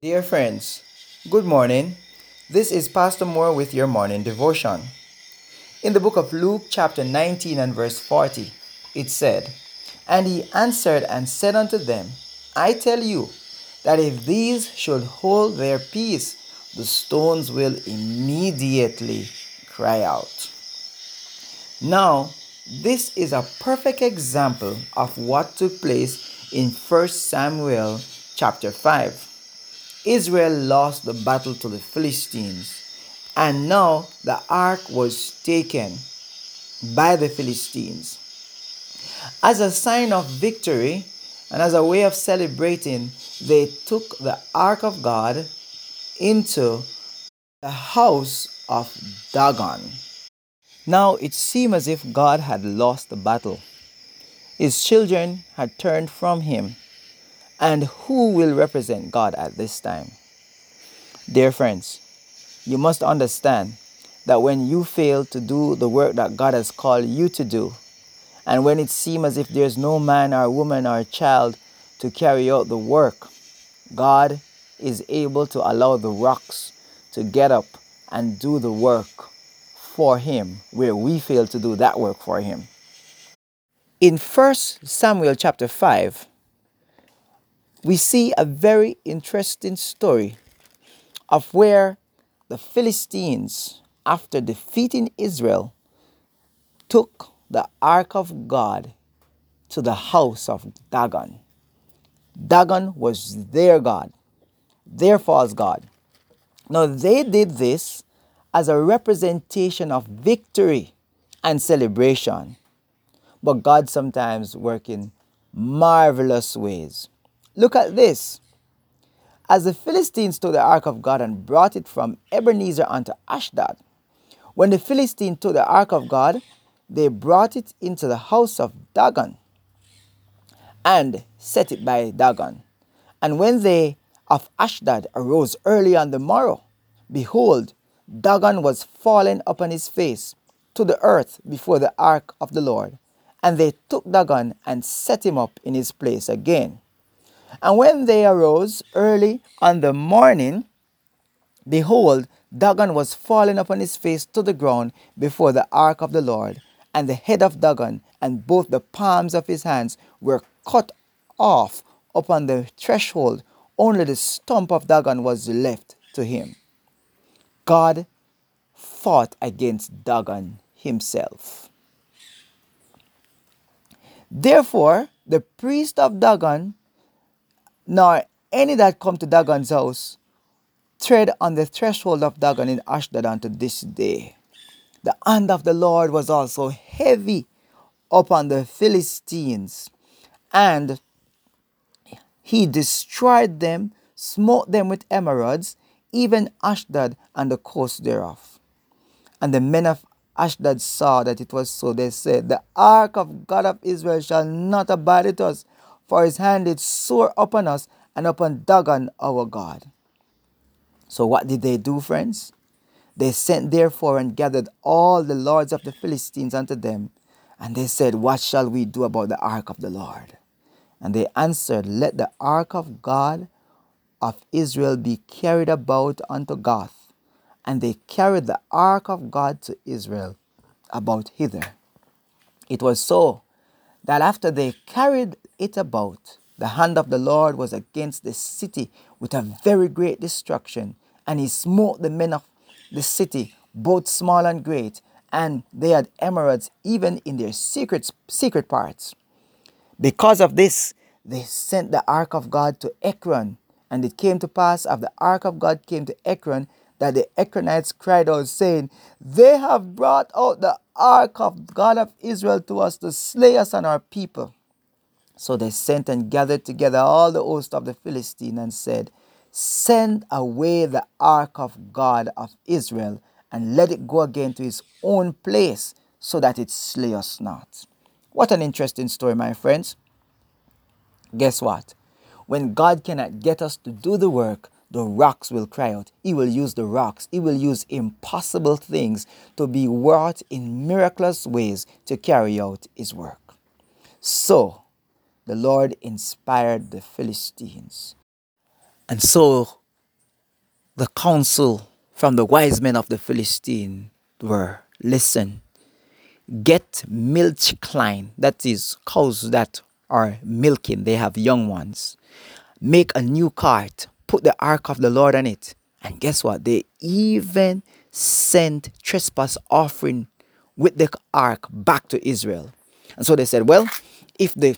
Dear friends, good morning. This is Pastor Moore with your morning devotion. In the book of Luke, chapter 19 and verse 40, it said, And he answered and said unto them, I tell you that if these should hold their peace, the stones will immediately cry out. Now, this is a perfect example of what took place in 1 Samuel chapter 5. Israel lost the battle to the Philistines, and now the ark was taken by the Philistines. As a sign of victory and as a way of celebrating, they took the ark of God into the house of Dagon. Now it seemed as if God had lost the battle. His children had turned from him. And who will represent God at this time? Dear friends, you must understand that when you fail to do the work that God has called you to do, and when it seems as if there's no man or woman or child to carry out the work, God is able to allow the rocks to get up and do the work for him where we fail to do that work for him. In 1 Samuel chapter 5, we see a very interesting story of where the Philistines, after defeating Israel, took the ark of God to the house of Dagon. Dagon was their God, their false God. Now they did this as a representation of victory and celebration. But God sometimes works in marvelous ways. Look at this. As the Philistines took the ark of God and brought it from Ebenezer unto Ashdod, when the Philistines took the ark of God, they brought it into the house of Dagon and set it by Dagon. And when they of Ashdod arose early on the morrow, behold, Dagon was fallen upon his face to the earth before the ark of the Lord. And they took Dagon and set him up in his place again. And when they arose early on the morning, behold, Dagon was fallen upon his face to the ground before the ark of the Lord. And the head of Dagon and both the palms of his hands were cut off upon the threshold. Only the stump of Dagon was left to him. God fought against Dagon himself. Therefore, the priest of Dagon, nor any that come to Dagon's house, tread on the threshold of Dagon in Ashdod unto this day. The hand of the Lord was also heavy upon the Philistines, and he destroyed them, smote them with emerods, even Ashdod and the coast thereof. And the men of Ashdod saw that it was so. They said, The ark of God of Israel shall not abide with us, for his hand is sore upon us and upon Dagon our God. So what did they do, friends? They sent therefore and gathered all the lords of the Philistines unto them, and they said, What shall we do about the ark of the Lord? And they answered, Let the ark of God of Israel be carried about unto Gath. And they carried the ark of God to Israel about hither. It was so that after they carried it about, the hand of the Lord was against the city with a very great destruction, and he smote the men of the city, both small and great, and they had emerods even in their secret, secret parts. Because of this, they sent the ark of God to Ekron, and it came to pass, after the ark of God came to Ekron, that the Ekronites cried out, saying, They have brought out the ark of God of Israel to us to slay us and our people. So they sent and gathered together all the host of the Philistine and said, Send away the ark of God of Israel and let it go again to its own place so that it slay us not. What an interesting story, my friends. Guess what? When God cannot get us to do the work, the rocks will cry out. He will use the rocks. He will use impossible things to be wrought in miraculous ways to carry out his work. So, the Lord inspired the Philistines. And so the counsel from the wise men of the Philistine were listen, get milch kine, that is, cows that are milking, they have young ones. Make a new cart, put the ark of the Lord on it. And guess what? They even sent trespass offering with the ark back to Israel. And so they said, well, if the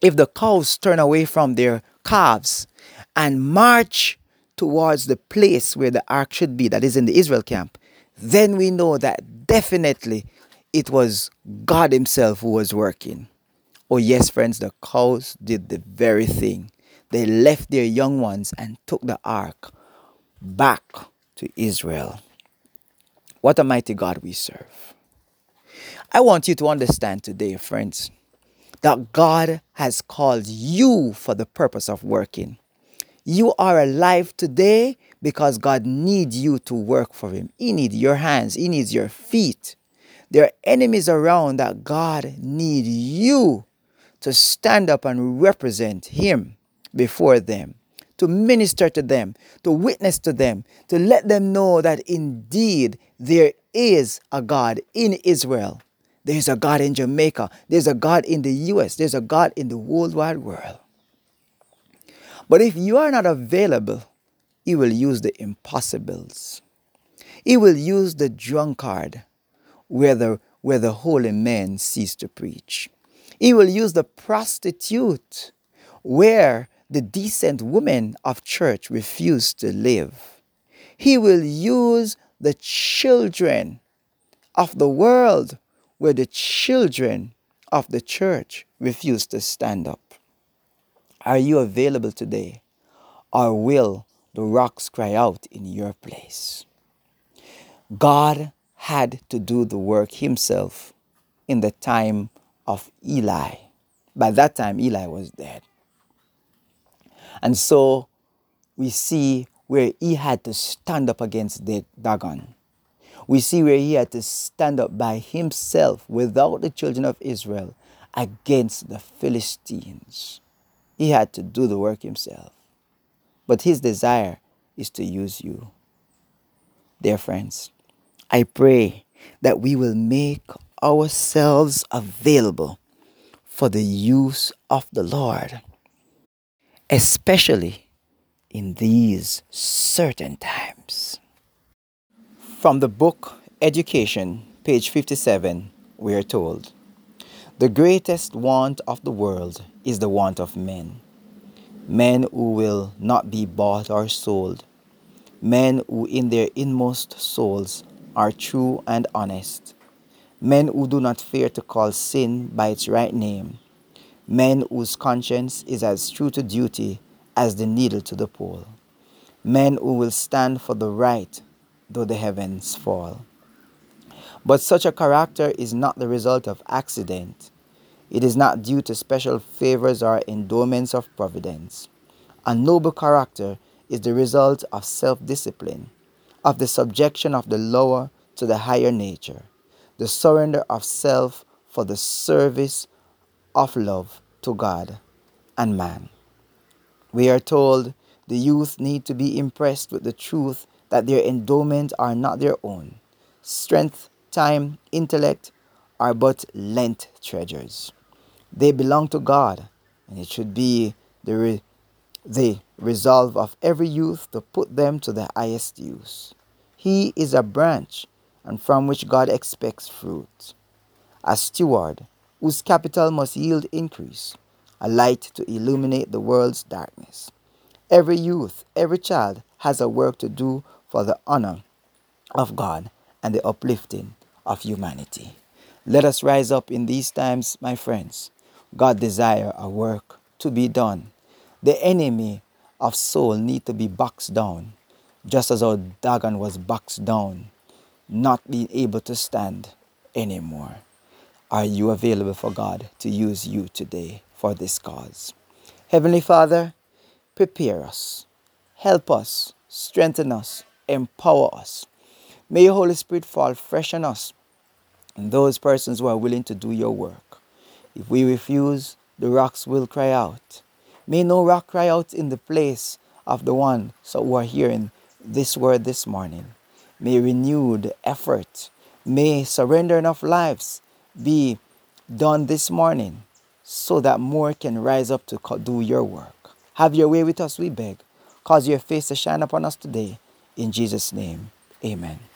if the cows turn away from their calves and march towards the place where the ark should be, that is in the Israel camp, then we know that definitely it was God Himself who was working. Oh, yes, friends, the cows did the very thing. They left their young ones and took the ark back to Israel. What a mighty God we serve. I want you to understand today, friends, that God has called you for the purpose of working. You are alive today because God needs you to work for Him. He needs your hands, He needs your feet. There are enemies around that God needs you to stand up and represent Him before them, to minister to them, to witness to them, to let them know that indeed there is a God in Israel. There's a God in Jamaica. There's a God in the US. There's a God in the world wide world. But if you are not available, He will use the impossibles. He will use the drunkard where the, where the holy men cease to preach. He will use the prostitute where the decent women of church refuse to live. He will use the children of the world where the children of the church refuse to stand up. Are you available today? Or will the rocks cry out in your place? God had to do the work himself in the time of Eli. By that time, Eli was dead. And so we see where he had to stand up against Dagon. We see where he had to stand up by himself without the children of Israel against the Philistines. He had to do the work himself. But his desire is to use you. Dear friends, I pray that we will make ourselves available for the use of the Lord, especially in these certain times. From the book Education, page 57, we are told The greatest want of the world is the want of men. Men who will not be bought or sold, men who in their inmost souls are true and honest men who do not fear to call sin by its right name, men whose conscience is as true to duty as the needle to the pole, men who will stand for the right though the heavens fall. But such a character is not the result of accident. It is not due to special favors or endowments of providence. A noble character is the result of self discipline, of the subjection of the lower to the higher nature the surrender of self for the service of love to God and man. We are told the youth need to be impressed with the truth that their endowments are not their own. Strength, time, intellect are but lent treasures. They belong to God, and it should be the, re- the resolve of every youth to put them to the highest use. He is a branch and from which God expects fruit. A steward whose capital must yield increase, a light to illuminate the world's darkness. Every youth, every child has a work to do for the honor of God and the uplifting of humanity. Let us rise up in these times, my friends. God desire a work to be done. The enemy of soul need to be boxed down, just as our Dagon was boxed down not being able to stand anymore. Are you available for God to use you today for this cause? Heavenly Father, prepare us, help us, strengthen us, empower us. May your Holy Spirit fall fresh on us and those persons who are willing to do your work. If we refuse, the rocks will cry out. May no rock cry out in the place of the one so who are hearing this word this morning. May renewed effort, may surrender enough lives be done this morning so that more can rise up to do your work. Have your way with us, we beg. Cause your face to shine upon us today. In Jesus' name, amen.